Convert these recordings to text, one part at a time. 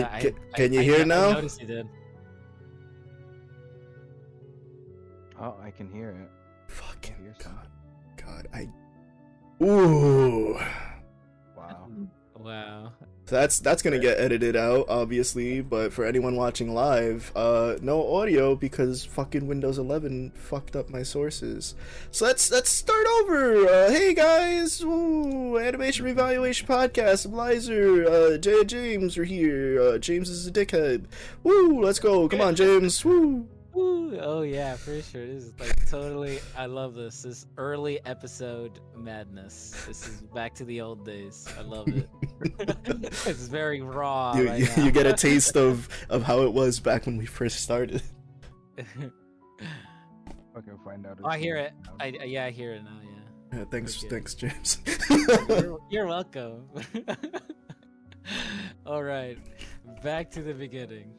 yeah. Can- I, can- I- can you I- hear I now? noticed you did. Oh, I can hear it. So that's that's gonna get edited out, obviously. But for anyone watching live, uh, no audio because fucking Windows 11 fucked up my sources. So let's let's start over. Uh, hey guys, Ooh, animation revaluation podcast. Lizer, uh, Jay and James are here. Uh, James is a dickhead. Woo, let's go. Come on, James. Woo. Woo! Oh yeah, for sure. This is like totally. I love this. This early episode madness. This is back to the old days. I love it. it's very raw. You, right you, now. you get a taste of of how it was back when we first started. Fucking find out. Oh, I hear it. I I- yeah, I hear it now. Yeah. Yeah, thanks, Okay. thanks, James. You're, you're welcome. All right, back to the beginning.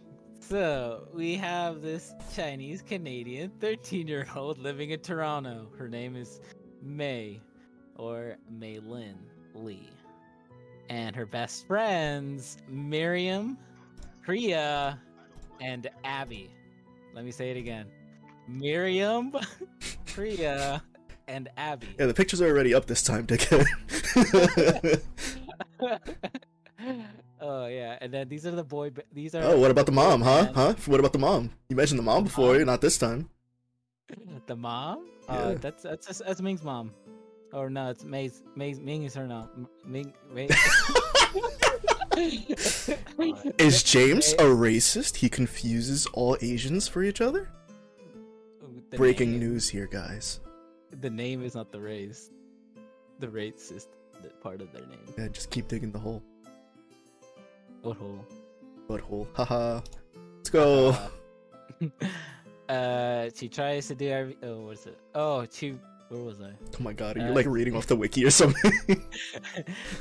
So we have this Chinese Canadian 13 year old living in Toronto. Her name is May, or Mei Lin Lee, and her best friends Miriam, Priya, and Abby. Let me say it again: Miriam, Priya, and Abby. yeah, the pictures are already up this time, dickhead. oh yeah, and then these are the boy. ba- These are. Oh, what about the mom, huh? Huh? What about the mom? You mentioned the mom before, not this time. The mom? Yeah. Uh, that's that's that's, that's Ming's mom. Or no, it's May's. May's Ming is her now. Ming. Ming. Is James a racist? He confuses all Asians for each other? the Breaking name- news here, guys. The name is not the race. The race is the part of their name. Yeah, just keep digging the hole. What hole? Butthole. Haha. Let's go. Uh, uh, she tries to do every. Oh, what's it? Oh, she. Where was I? oh my god, are you uh, like reading off the wiki or something?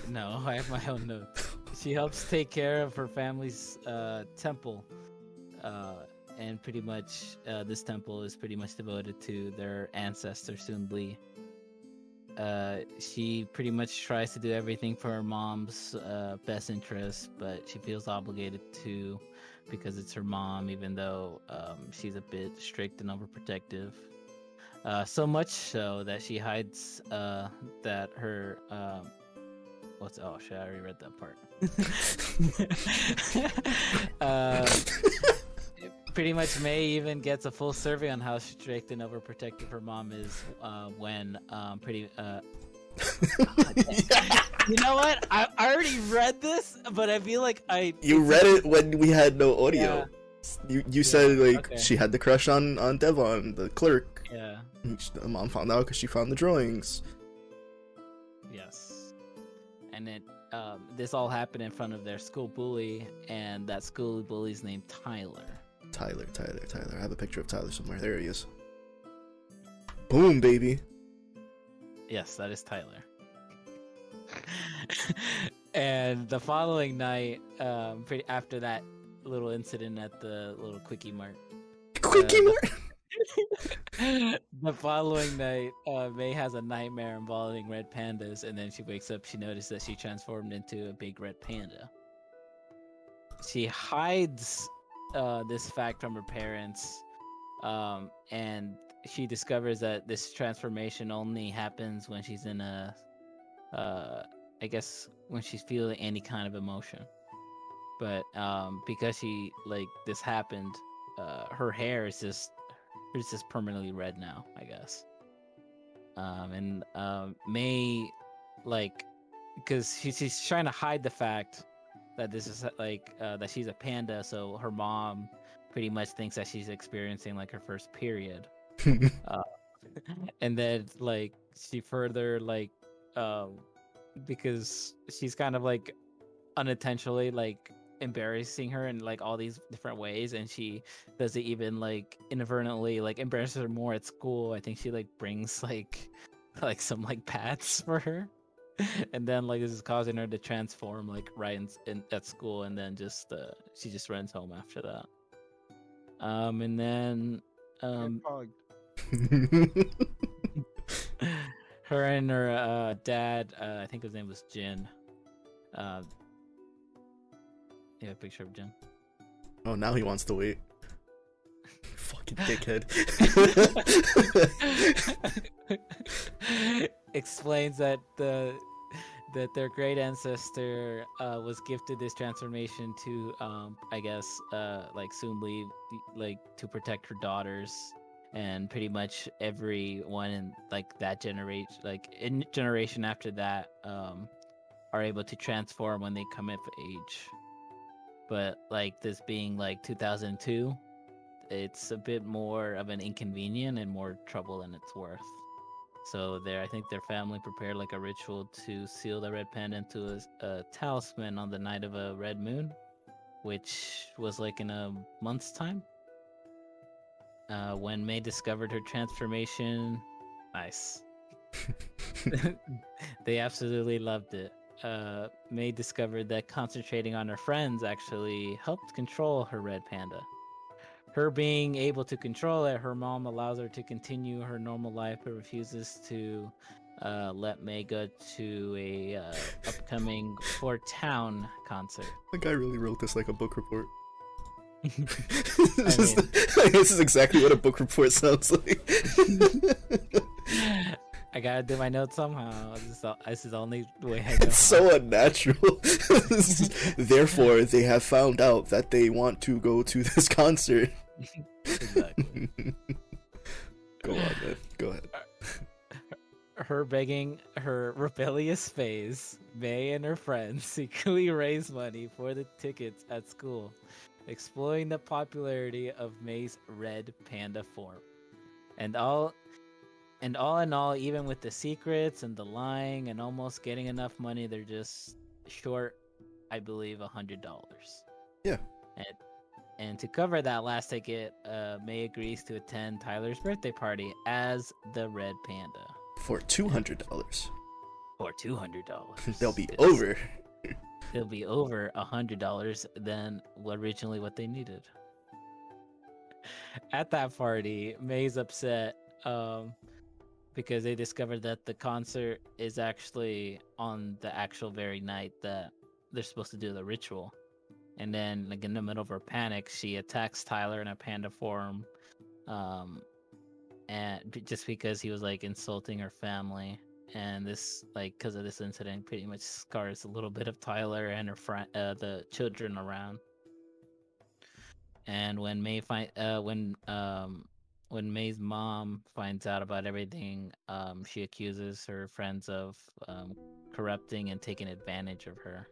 no, I have my own notes. She helps take care of her family's uh, temple, uh, and pretty much uh, this temple is pretty much devoted to their ancestor Sun Li. Uh, she pretty much tries to do everything for her mom's uh, best interest, but she feels obligated to because it's her mom, even though um, she's a bit strict and overprotective. Uh, so much so that she hides uh, that her um, what's oh shit, I already read that part. pretty much May even gets a full survey on how strict and overprotective her mom is uh, when um, pretty uh, you know what I, I already read this but I feel like I you read it when we had no audio. You you said like okay. she had the crush on on Devon, the clerk. yeah The mom found out because she found the drawings. Yes. And it um, this all happened in front of their school bully, and that school bully's named Tyler. Tyler, Tyler, Tyler. I have a picture of Tyler somewhere. There he is. Boom, baby. Yes, that is Tyler. and the following night, um, pretty after that little incident at the little quickie mart, Quickie the- Mart. the following night, uh, May has a nightmare involving red pandas, and then she wakes up. She notices that she transformed into a big red panda. She hides uh, this fact from her parents, um, and she discovers that this transformation only happens when she's in a, uh, I guess, when she's feeling any kind of emotion. But um, because she like this happened, uh, her hair is just it's just permanently red now, I guess. Um, and um, May, like, because she, she's trying to hide the fact that this is like uh, that she's a panda, so her mom pretty much thinks that she's experiencing like her first period, and then like she further like, um, because she's kind of like unintentionally like embarrassing her in like all these different ways and she does it even like inadvertently like embarrasses her more at school. I think she like brings like like some like pads for her and then like this is causing her to transform like right in, in at school and then just uh she just runs home after that um and then um her and her uh, dad, uh, I think his name was Jin. Uh, Yeah, picture of Jin. Oh, now he wants to wait. Fucking dickhead. Explains that the that their great ancestor uh, was gifted this transformation to, um, I guess, uh, like soon leave, like to protect her daughters, and pretty much everyone in like that generation, like in generation after that, um, are able to transform when they come of age. But like this being like 2002, it's a bit more of an inconvenient and more trouble than it's worth. So there, I think their family prepared like a ritual to seal the red panda into a, a talisman on the night of a red moon, which was like in a month's time. Uh, when May discovered her transformation, nice. they absolutely loved it. Uh, May discovered that concentrating on her friends actually helped control her red panda her being able to control it, her mom allows her to continue her normal life, but refuses to uh, let May go to a uh, upcoming Four Town concert. the guy really wrote this like a book report. This, is, mean- this is exactly what a book report sounds like. I gotta do my notes somehow. This is, the, this is the only way I know. it's so unnatural. Therefore, they have found out that they want to go to this concert. Exactly. Go on, then. Go ahead. her begging her rebellious phase, May and her friends secretly raise money for the tickets at school, exploiting the popularity of May's red panda form. And all and all in all, even with the secrets and the lying and almost getting enough money, they're just short, I believe, a hundred dollars. Yeah. And and to cover that last ticket, uh, May agrees to attend Tyler's birthday party as the Red Panda For two hundred dollars, for two hundred dollars. they'll be over. They'll be over a hundred dollars than originally what they needed. At that party, May's upset um, because they discovered that the concert is actually on the actual very night that they're supposed to do the ritual. And then, like in the middle of her panic, she attacks Tyler in a panda form, um, and just because he was like insulting her family. And this like because of this incident pretty much scars a little bit of tyler and her friend uh, the children around. And when may find uh when um when may's mom finds out about everything um she accuses her friends of um corrupting and taking advantage of her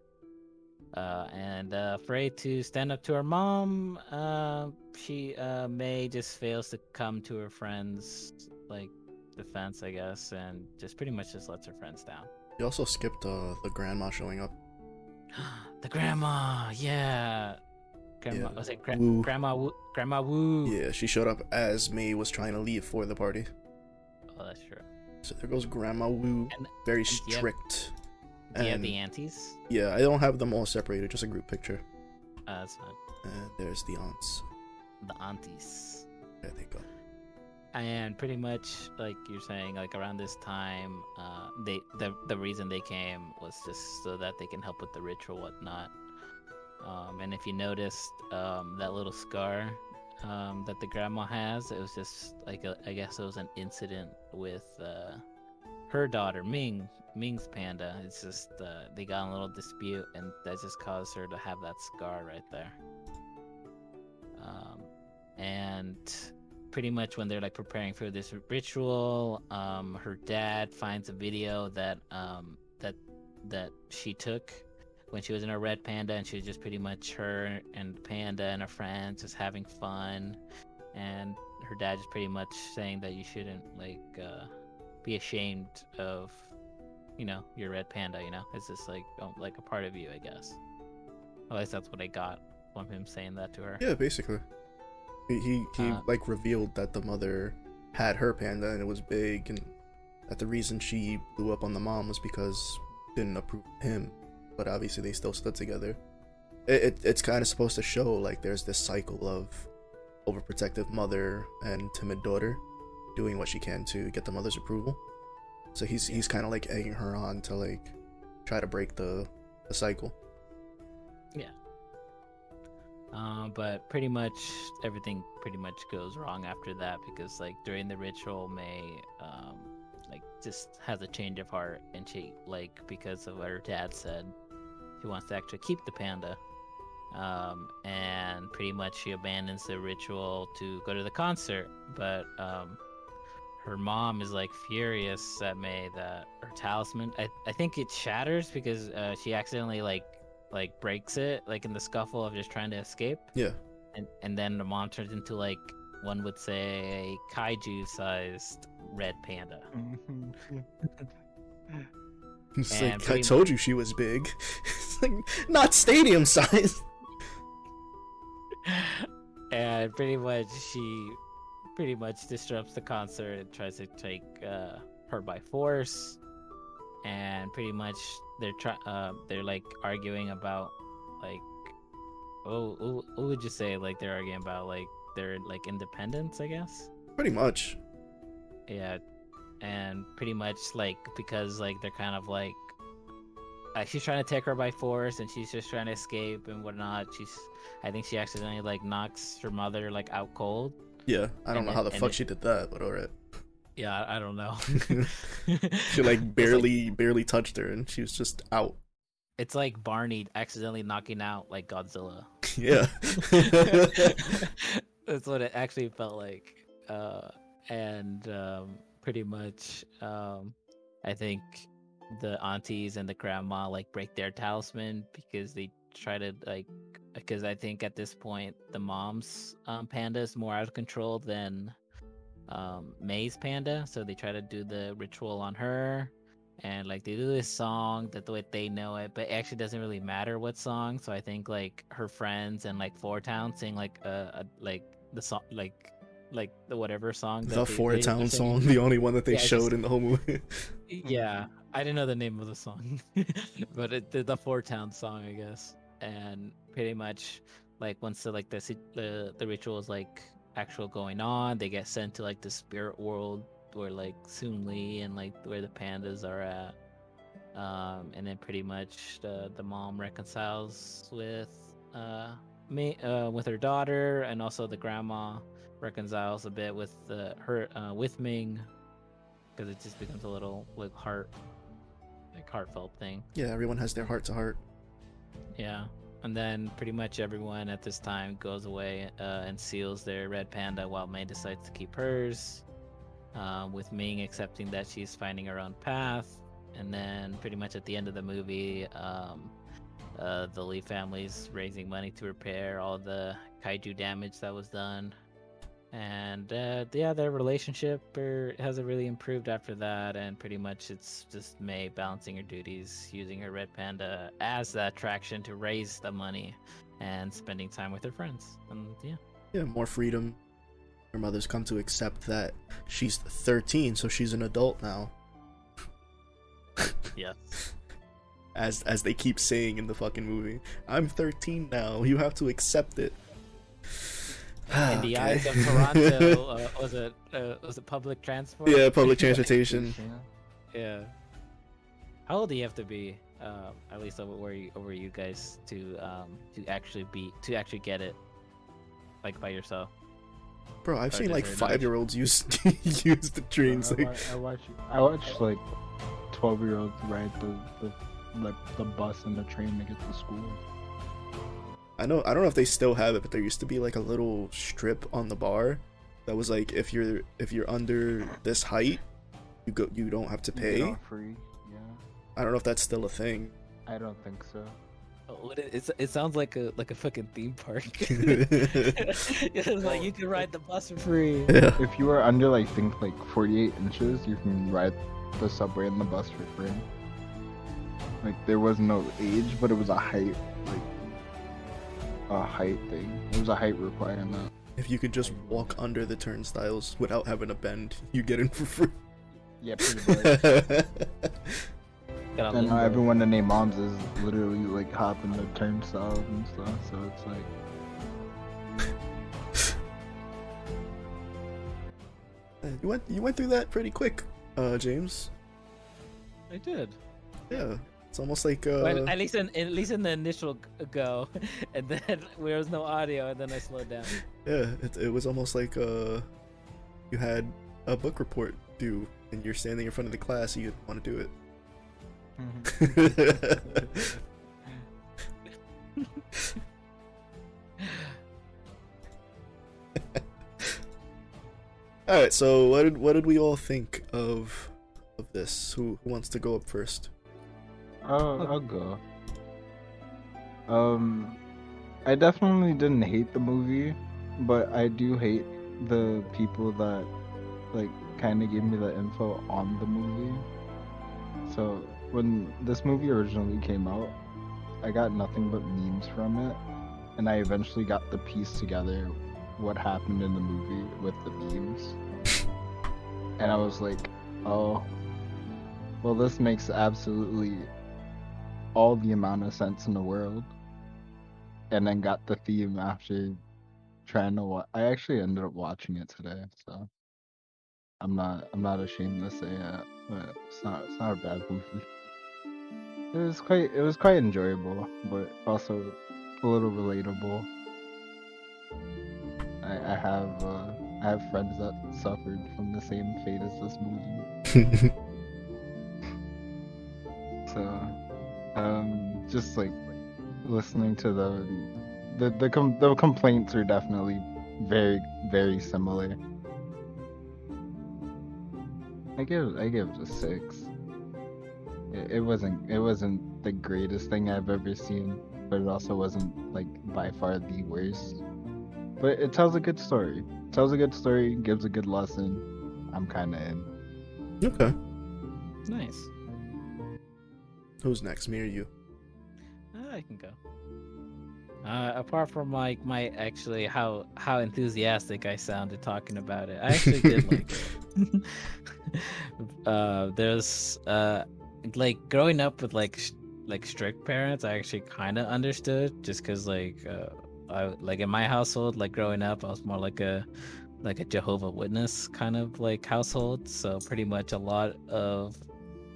uh and uh afraid to stand up to her mom uh she uh may just fails to come to her friends like defense, I guess, and just pretty much just lets her friends down. You also skipped uh, the grandma showing up. the grandma, yeah. Grandma Yeah, was it gra- Wu. Grandma Wu? Grandma Wu. Yeah, she showed up as May was trying to leave for the party. Oh, that's true. So there goes Grandma Wu. And- Very and do you have- strict. Do you have the aunties? Yeah, I don't have them all separated, just a group picture. Uh, that's fine. And there's the aunts. The aunties. There they go. And pretty much, like you're saying, like around this time, uh, they the the reason they came was just so that they can help with the ritual, whatnot. Um, and if you noticed, um, that little scar um, that the grandma has, it was just like a, I guess it was an incident with uh, her daughter Ming, Ming's panda. It's just uh, they got a little dispute, and that just caused her to have that scar right there. Um, and pretty much when they're like preparing for this ritual, um, her dad finds a video that um that that she took when she was in her red panda, and she was just pretty much her and panda and her friends just having fun, and her dad just pretty much saying that you shouldn't like uh, be ashamed of you know your red panda. You know, it's just like oh, like a part of you, I guess. At least that's what I got from him saying that to her. Yeah, basically. He he, he Uh, like revealed that the mother had her panda and it was big, and that the reason she blew up on the mom was because didn't approve him. But obviously they still stood together. It, it it's kind of supposed to show like there's this cycle of overprotective mother and timid daughter doing what she can to get the mother's approval. So he's he's kind of like egging her on to like try to break the the cycle. Um, but pretty much everything pretty much goes wrong after that because like during the ritual, May um like just has a change of heart and she like because of what her dad said, she wants to actually keep the panda. Um, and pretty much she abandons the ritual to go to the concert, but um, her mom is like furious at May that her talisman. I, I think it shatters because uh, she accidentally like like breaks it like in the scuffle of just trying to escape. Yeah. And and then the mom turns into like one would say a kaiju sized red panda. It's like, I told you she was big. it's like not stadium size. and pretty much she pretty much disrupts the concert. And tries to take uh, her by force. And pretty much they're try uh, they're like arguing about like oh what, what would you say? Like they're arguing about like their like independence i guess? Pretty much. yeah. And pretty much like because like they're kind of like uh, she's trying to take her by force and she's just trying to escape and whatnot. She's i think she accidentally like knocks her mother like out cold Yeah. I don't And know how the fuck it- she did that, but alright. yeah i, don't know She like barely barely touched her and she was just out. it's like barney accidentally knocking out like godzilla Yeah. that's what it actually felt like uh and um pretty much um i think the aunties and the grandma like break their talisman because they try to like because i think at this point the mom's um panda is more out of control than um may's panda so they try to do the ritual on her and like they do this song that the way they know it but it actually doesn't really matter what song so i think like her friends and like four town sing like uh, uh like the song like like the whatever song the they- Four they- Town song, the only one that they Yeah, showed just- in the whole movie. yeah i didn't know the name of the song but it, the, the four town song i guess and pretty much like once the like the the, the ritual is like actual going on they get sent to like the spirit world where like Soon Lee and like where the pandas are at um and then pretty much the the mom reconciles with uh me uh with her daughter and also the grandma reconciles a bit with the her uh with Ming because it just becomes a little like heart like heartfelt thing yeah, everyone has their heart to heart. Yeah. And then pretty much everyone at this time goes away uh, and seals their red panda while May decides to keep hers um, with Ming accepting that she's finding her own path. And then pretty much at the end of the movie um, uh, the Lee family's raising money to repair all the kaiju damage that was done and uh, yeah their relationship er, hasn't really improved after that and pretty much it's just may balancing her duties using her red panda as the attraction to raise the money and spending time with her friends and yeah Yeah, more freedom. Her mother's come to accept that she's 13, so she's an adult now. yes As as they keep saying in the fucking movie, I'm 13 now. You have to accept it. In the Okay. eyes of toronto uh, was it uh, was it public transport yeah, public transportation. yeah how old do you have to be um, at least over where you over you guys to um to actually be to actually get it like by yourself Bro, I've Or seen like five year olds use use the trains. I, Like, wa- I watch I watch like twelve year olds ride the, the like the bus and the train to get to school. I know I don't know if they still have it, but there used to be like a little strip on the bar that was like if you're if you're under this height, you go you don't have to pay. off free. Yeah, I don't know if that's still a thing. I don't think so. Oh, what it, it's, it sounds like a like a fucking theme park. yeah. it's like you can ride the bus for free. Yeah. If you are under like think like forty eight inches, you can ride the subway and the bus for free. Like there was no age, but it was a height like a height thing. It was a height requirement. If you could just walk under the turnstiles without having to bend, you get in for free. Yeah, pretty much. And now everyone in their moms is literally like hopping the turnstiles and stuff, so it's like you went you went through that pretty quick, uh, James. I did. Yeah. It's almost like uh, Well, at least in at least in the initial go, and then there was no audio, and then I slowed down. yeah, it, it was almost like uh, you had a book report due, and you're standing in front of the class, and you want to do it. all right, so what did what did we all think of of this? Who, who wants to go up first? I'll, I'll go. Um, I definitely didn't hate the movie, but I do hate the people that like kind of gave me the info on the movie. So when this movie originally came out, I got nothing but memes from it, and I eventually got the piece together what happened in the movie with the memes. And I was like, oh, well, this makes absolutely all the amount of sense in the world. And then got the theme after trying to watch. I actually ended up watching it today, so I'm not I'm not ashamed to say it, but it's not it's not a bad movie. It was quite it was quite enjoyable, but also a little relatable. I, I have uh, I have friends that suffered from the same fate as this movie. So, um, just like listening to the the the, com- the complaints are definitely very very similar. I give I give it a six. It, it wasn't it wasn't the greatest thing I've ever seen, but it also wasn't like by far the worst. But it tells a good story. It tells a good story, gives a good lesson. I'm kind of in. okay, Nice. Who's next? Me or you? Uh, I can go. Uh, apart from like my actually how how enthusiastic I sounded talking about it, I actually did like it. uh, there's uh like growing up with like sh- like strict parents, I actually kind of understood just because like uh, I like in my household, like growing up, I was more like a like a Jehovah Witness kind of like household. So pretty much a lot of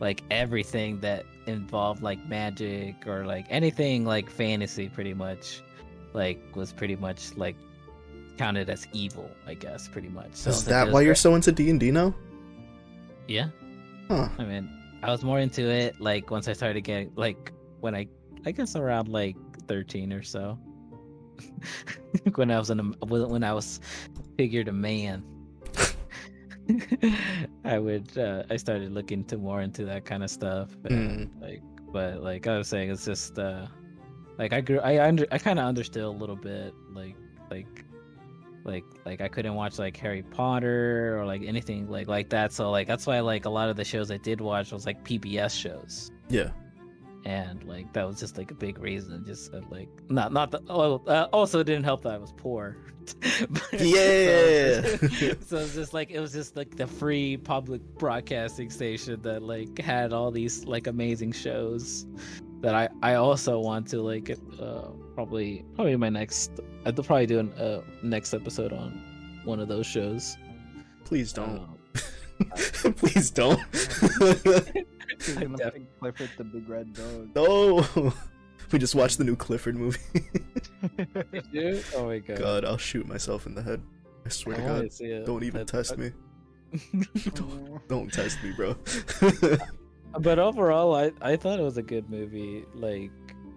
like everything that involved like magic or like anything like fantasy pretty much like was pretty much like counted as evil i guess pretty much. So Is that why you're so into D and D now? yeah. Huh. i mean i was more into it like once i started getting like when i i guess around like 13 or so. When i was in a when i was figured a man I would uh, I started looking to more into that kind of stuff and like but like I was saying it's just uh like I grew I under I kind of understood a little bit like like like like I couldn't watch like Harry Potter or like anything like like that so like that's why like a lot of the shows I did watch was like PBS shows Yeah. And like that was just like a big reason just uh, like not not the oh uh, also it didn't help that I was poor But- Yeah. so, so it's just like it was just like the free public broadcasting station that like had all these like amazing shows that I I also want to like uh probably probably my next I'll probably do a uh, next episode on one of those shows. Please don't. Um, Please don't. He's gonna def- pick Clifford the big red dog. no. We just watched the new Clifford movie. dude, oh my god. God, I'll shoot myself in the head. I swear I to wanna God. see. Don't even That- test me. Don't test me, bro. but overall i i thought it was a good movie like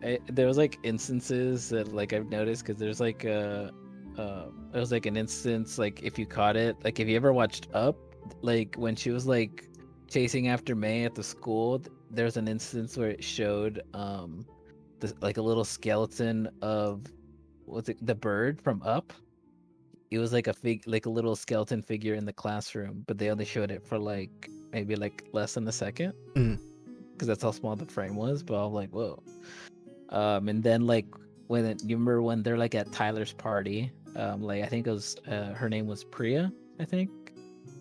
I, there was like instances that like i've noticed because there's like a uh it was like an instance like if you caught it like if you ever watched up like when she was like chasing after may at the school there's an instance where it showed um this, like a little skeleton of what's it the bird from up. It was like a fig like a little skeleton figure in the classroom but they only showed it for like maybe like less than a second. Because that's how small the frame was but i'm like whoa. Um and then like when it, you remember when they're like at tyler's party um like i think it was uh, her name was priya i think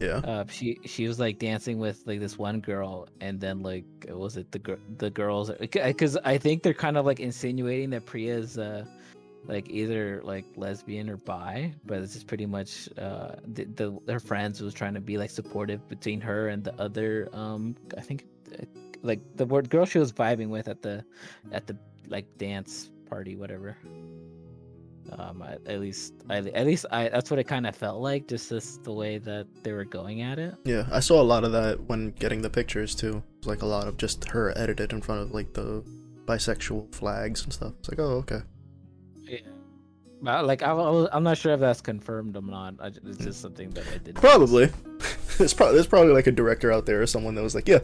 yeah. uh she she was like dancing with like this one girl and then like was it the the girls because i think they're kind of like insinuating that priya is uh like either like lesbian or bi but it's just pretty much uh the, the her friends was trying to be like supportive between her and the other um i think like the word girl she was vibing with at the at the like dance party whatever um I, at least I, at least i that's what it kind of felt like just this the way that they were going at it Yeah, I saw a lot of that when getting the pictures too. It's like a lot of just her edited in front of like the bisexual flags and stuff. It's like, oh, okay. yeah like I, I i'm not sure if that's confirmed or not I, it's just something that i did. Probably. there's probably there's probably like a director out there or someone that was like, yeah,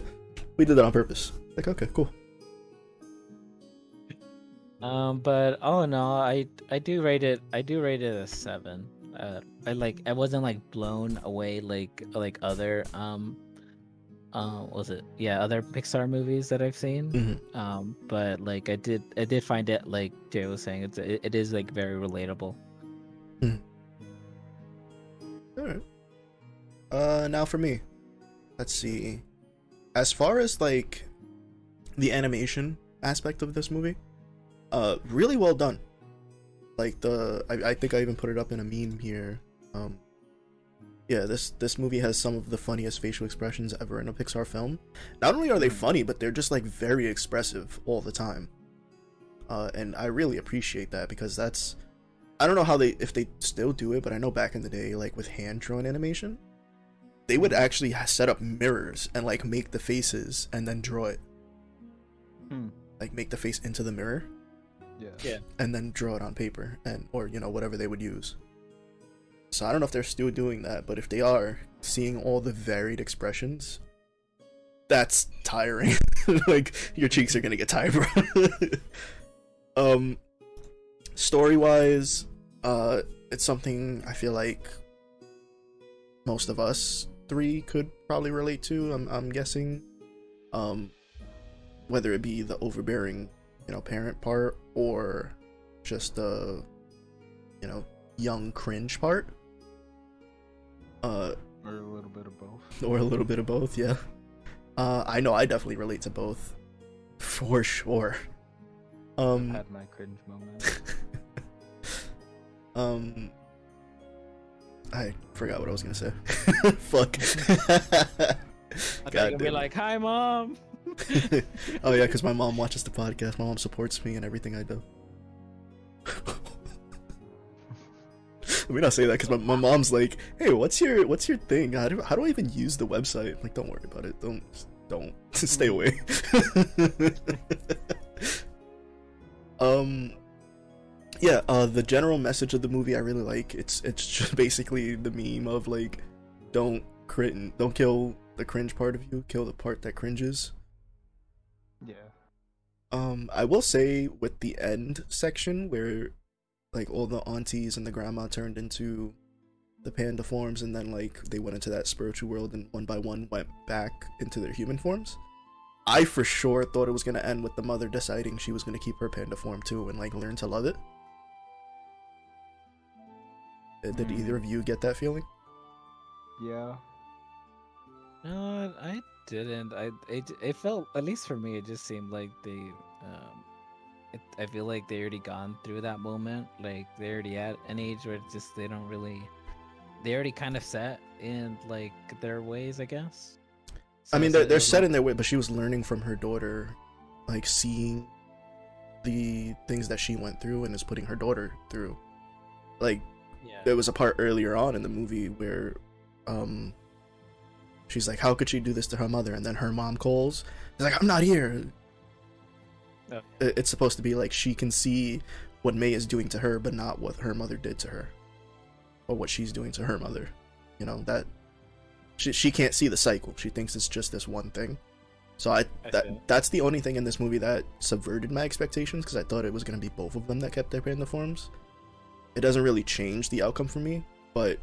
we did that on purpose. Like, okay, cool. Um, but all in all, I I do rate it. I do rate it a seven. Uh, I like. I wasn't like blown away like like other um, uh, was it? Yeah, other Pixar movies that I've seen. Mhm. Um, but like I did, I did find it like Jay was saying, it's it, it is like very relatable. All right. Uh, now for me, let's see. As far as like the animation aspect of this movie, uh, really well done. Like the, I, I think I even put it up in a meme here. Um, yeah, this this movie has some of the funniest facial expressions ever in a Pixar film. Not only are they funny, but they're just like very expressive all the time. Uh, and I really appreciate that because that's I don't know how they if they still do it, but I know back in the day, like with hand drawn animation, they would actually set up mirrors and like make the faces and then draw it, Hmm. like make the face into the mirror Yeah. Yeah. and then draw it on paper and or you know whatever they would use. So I don't know if they're still doing that, but if they are, seeing all the varied expressions, that's tiring. like your cheeks are gonna get tired, bro. um, story wise, uh, it's something I feel like most of us three could probably relate to. I'm I'm guessing, um, whether it be the overbearing, you know, parent part or just the, you know, young cringe part. Uh, Or a little bit of both. or a little bit of both, yeah. Uh, I know I definitely relate to both, for sure. Um, Had my cringe moment. um, I forgot what I was gonna say. Fuck. I thought God you'd be like, "Hi, mom." Oh yeah, because my mom watches the podcast. My mom supports me in everything I do. Let me not say that because my, my mom's like, "Hey, what's your what's your thing? How do how do I even use the website?" I'm like, don't worry about it. Don't don't stay away. um, yeah. Uh, the general message of the movie I really like. It's it's just basically the meme of like, don't crit, don't kill the cringe part of you, kill the part that cringes. Yeah. Um, I will say with the end section where like all the aunties and the grandma turned into the panda forms and then like they went into that spiritual world and one by one went back into their human forms. I for sure thought it was gonna end with the mother deciding she was gonna keep her panda form too and like learn to love it. Uh, Did Hmm. either of you get that feeling? Yeah. No, I didn't. I it it felt at least for me, it just seemed like they. Um, it, I feel like they already gone through that moment. Like they already at an age where it's just they don't really. They already kind of set in like their ways, I guess. I mean, they're, it they're set like- in their way, but she was learning from her daughter, like seeing the things that she went through and is putting her daughter through. Like, Yeah. there was a part earlier on in the movie where, um, she's like, "How could she do this to her mother?" And then her mom calls. She's like, "I'm not here." It's supposed to be like she can see what May is doing to her, but not what her mother did to her, or what she's doing to her mother. You know that she she can't see the cycle. She thinks it's just this one thing. So I, I that that's the only thing in this movie that subverted my expectations because I thought it was gonna be both of them that kept their panda forms. It doesn't really change the outcome for me, but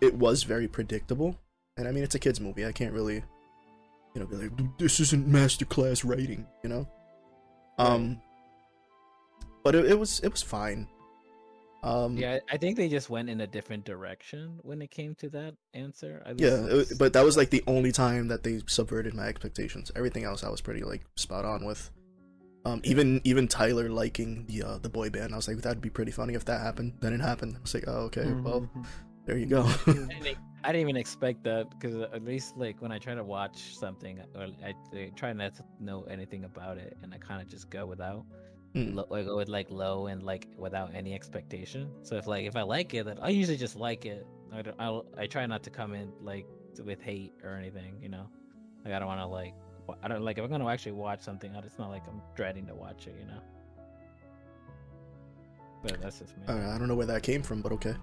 it was very predictable. And I mean, it's a kids movie. I can't really, you know, be like, this isn't masterclass writing, you know. Um, but it, it was it was fine. Um, Yeah, I I think they just went in a different direction when it came to that answer. At Yeah, least it, but that was like the only time that they subverted my expectations. Everything else, I was pretty like spot on with. Um, even even Tyler liking the uh, the boy band, I was like, that'd be pretty funny if that happened. Then it happened. I was like, oh okay, well Mhm. there you go. And they, I didn't even expect that because at least like when I try to watch something, or I, I try not to know anything about it, and I kind of just go without, Hmm. lo- I go with like low and like without any expectation. So if like if I like it, then I usually just like it. I don't. I'll, I try not to come in like with hate or anything. You know, like I don't want to like. I don't like if I'm gonna actually watch something. It's not like I'm dreading to watch it. You know. But that's just me. Uh, I don't know where that came from, but okay.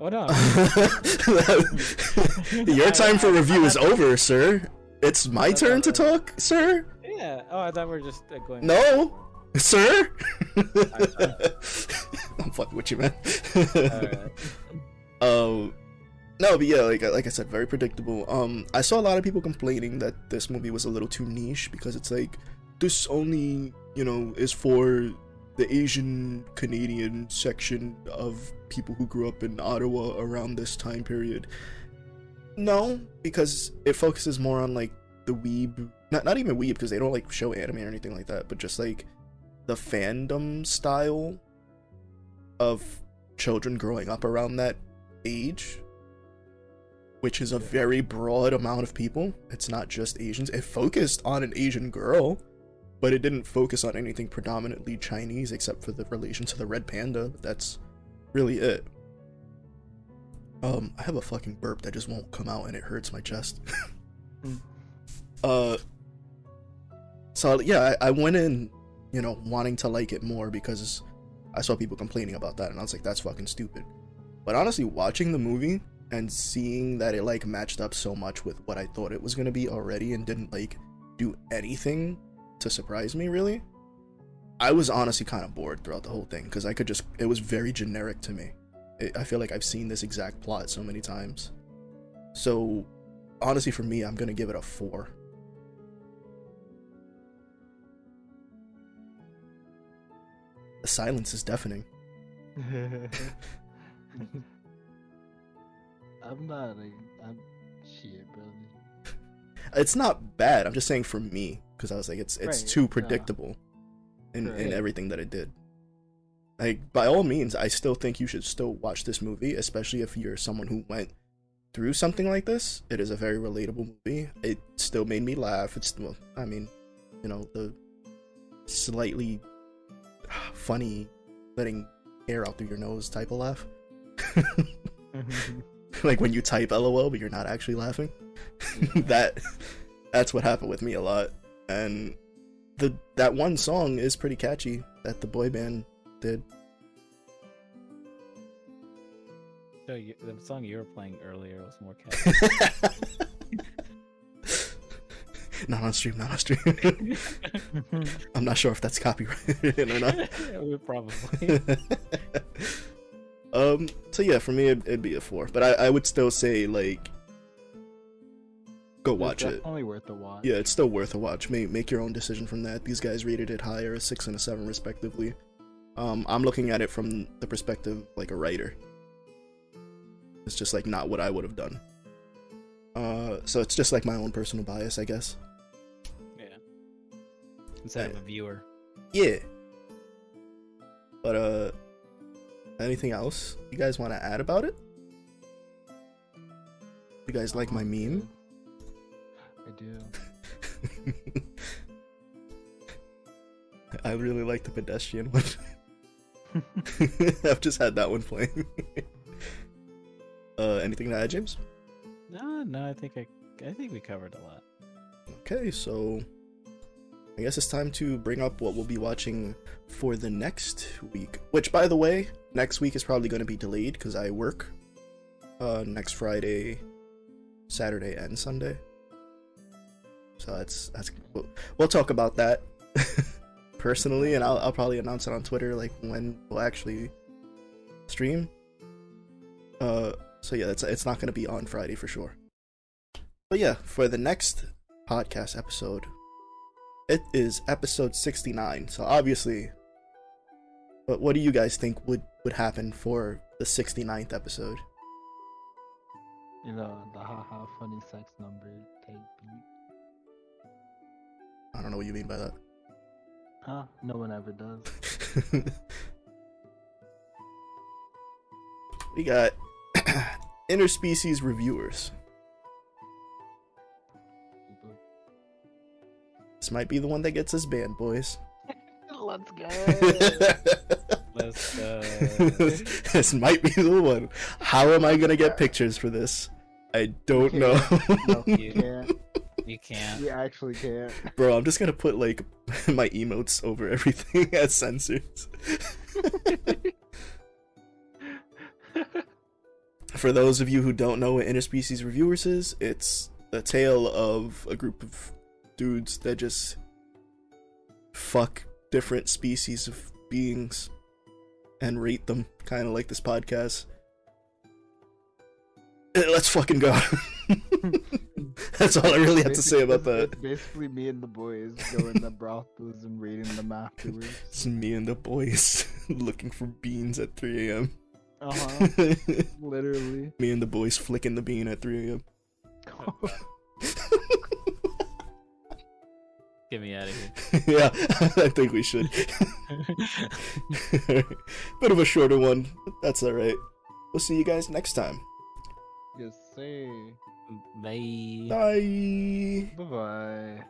Oh no. Your time for review is over, sir. It's my turn to talk, sir. Yeah. Oh, I thought we are just uh, going. No, sir. I'm fucking with you, man. Alright. Um, no, but yeah, like like I said, very predictable. Um, I saw a lot of people complaining that this movie was a little too niche because it's like this only you know is for the Asian Canadian section of people who grew up in Ottawa around this time period. No, because it focuses more on like the weeb, not not even weeb because they don't like show anime or anything like that, but just like the fandom style of children growing up around that age, which is a very broad amount of people. It's not just Asians. It focused on an Asian girl, but it didn't focus on anything predominantly Chinese except for the relation to the red panda. That's really it. Um, I have a fucking burp that just won't come out and it hurts my chest. Uh, so yeah, I, I went in, you know, wanting to like it more because I saw people complaining about that, and I was like, that's fucking stupid. But honestly, watching the movie and seeing that it like matched up so much with what I thought it was gonna be already and didn't like do anything to surprise me really, I was honestly kind of bored throughout the whole thing because I could just, it was very generic to me. It, I feel like I've seen this exact plot so many times. So honestly, for me, I'm gonna give it a four. The silence is deafening. I'm not like I'm shit, brother. It's not bad. I'm just saying for me because I was like, it's it's Right, too predictable in Right. everything that it did. Like by all means, I still think you should still watch this movie, especially if you're someone who went through something like this. It is a very relatable movie. It still made me laugh. It's well, I mean, you know, the slightly funny letting air out through your nose type of laugh. Mm-hmm. like when you type LOL but you're not actually laughing. that that's what happened with me a lot. And the that one song is pretty catchy that the boy band did. So you, the song you were playing earlier was more catchy. not on stream, not on stream. I'm not sure if that's copyrighted or not. Yeah, probably. um. So yeah, for me, it'd, it'd be a four, but I, I would still say like, go watch it's it. Definitely worth a watch. Yeah, it's still worth a watch. Make make your own decision from that. These guys rated it higher, a six and a seven respectively. Um, I'm looking at it from the perspective like a writer. It's just like not what I would have done. Uh, so it's just like my own personal bias, I guess. yeah. Instead of a viewer. Yeah. But uh, anything else you guys want to add about it? You guys like my meme? I do. I really like the pedestrian one. I've just had that one playing. uh, anything to add, James? No, no, I think I, I think we covered a lot. Okay, so I guess it's time to bring up what we'll be watching for the next week. Which, by the way, next week is probably going to be delayed because I work uh, next Friday, Saturday, and Sunday. So that's that's we'll, we'll talk about that personally, and I'll I'll probably announce it on Twitter like when we'll actually stream. Uh, so yeah, it's it's not to be on Friday for sure. But yeah, for the next podcast episode, it is episode 69. So obviously, but what do you guys think would would happen for the 69th episode? You know, the haha funny sex number type. I don't know what you mean by that. Huh? No one ever does. we got interspecies reviewers. This might be the one that gets us banned, boys. Let's go. Let's go. This might be the one. How am I gonna get pictures for this? I don't know. No, You you, can't. you actually can't. Bro, I'm just gonna put like my emotes over everything as censors. For those of you who don't know what interspecies reviewers is, it's a tale of a group of dudes that just fuck different species of beings and rate them, kind of like this podcast. Let's fucking go. That's all I really have to say about that. Basically, me and the boys going in the brothels and raiding them afterwards. It's me and the boys looking for beans at 3 a.m. Uh huh. Literally. me and the boys flicking the bean at 3 a.m. Get me out of here. yeah, I think we should. Bit of a shorter one. That's alright. We'll see you guys next time. yes, say. Bye. Bye. Bye bye.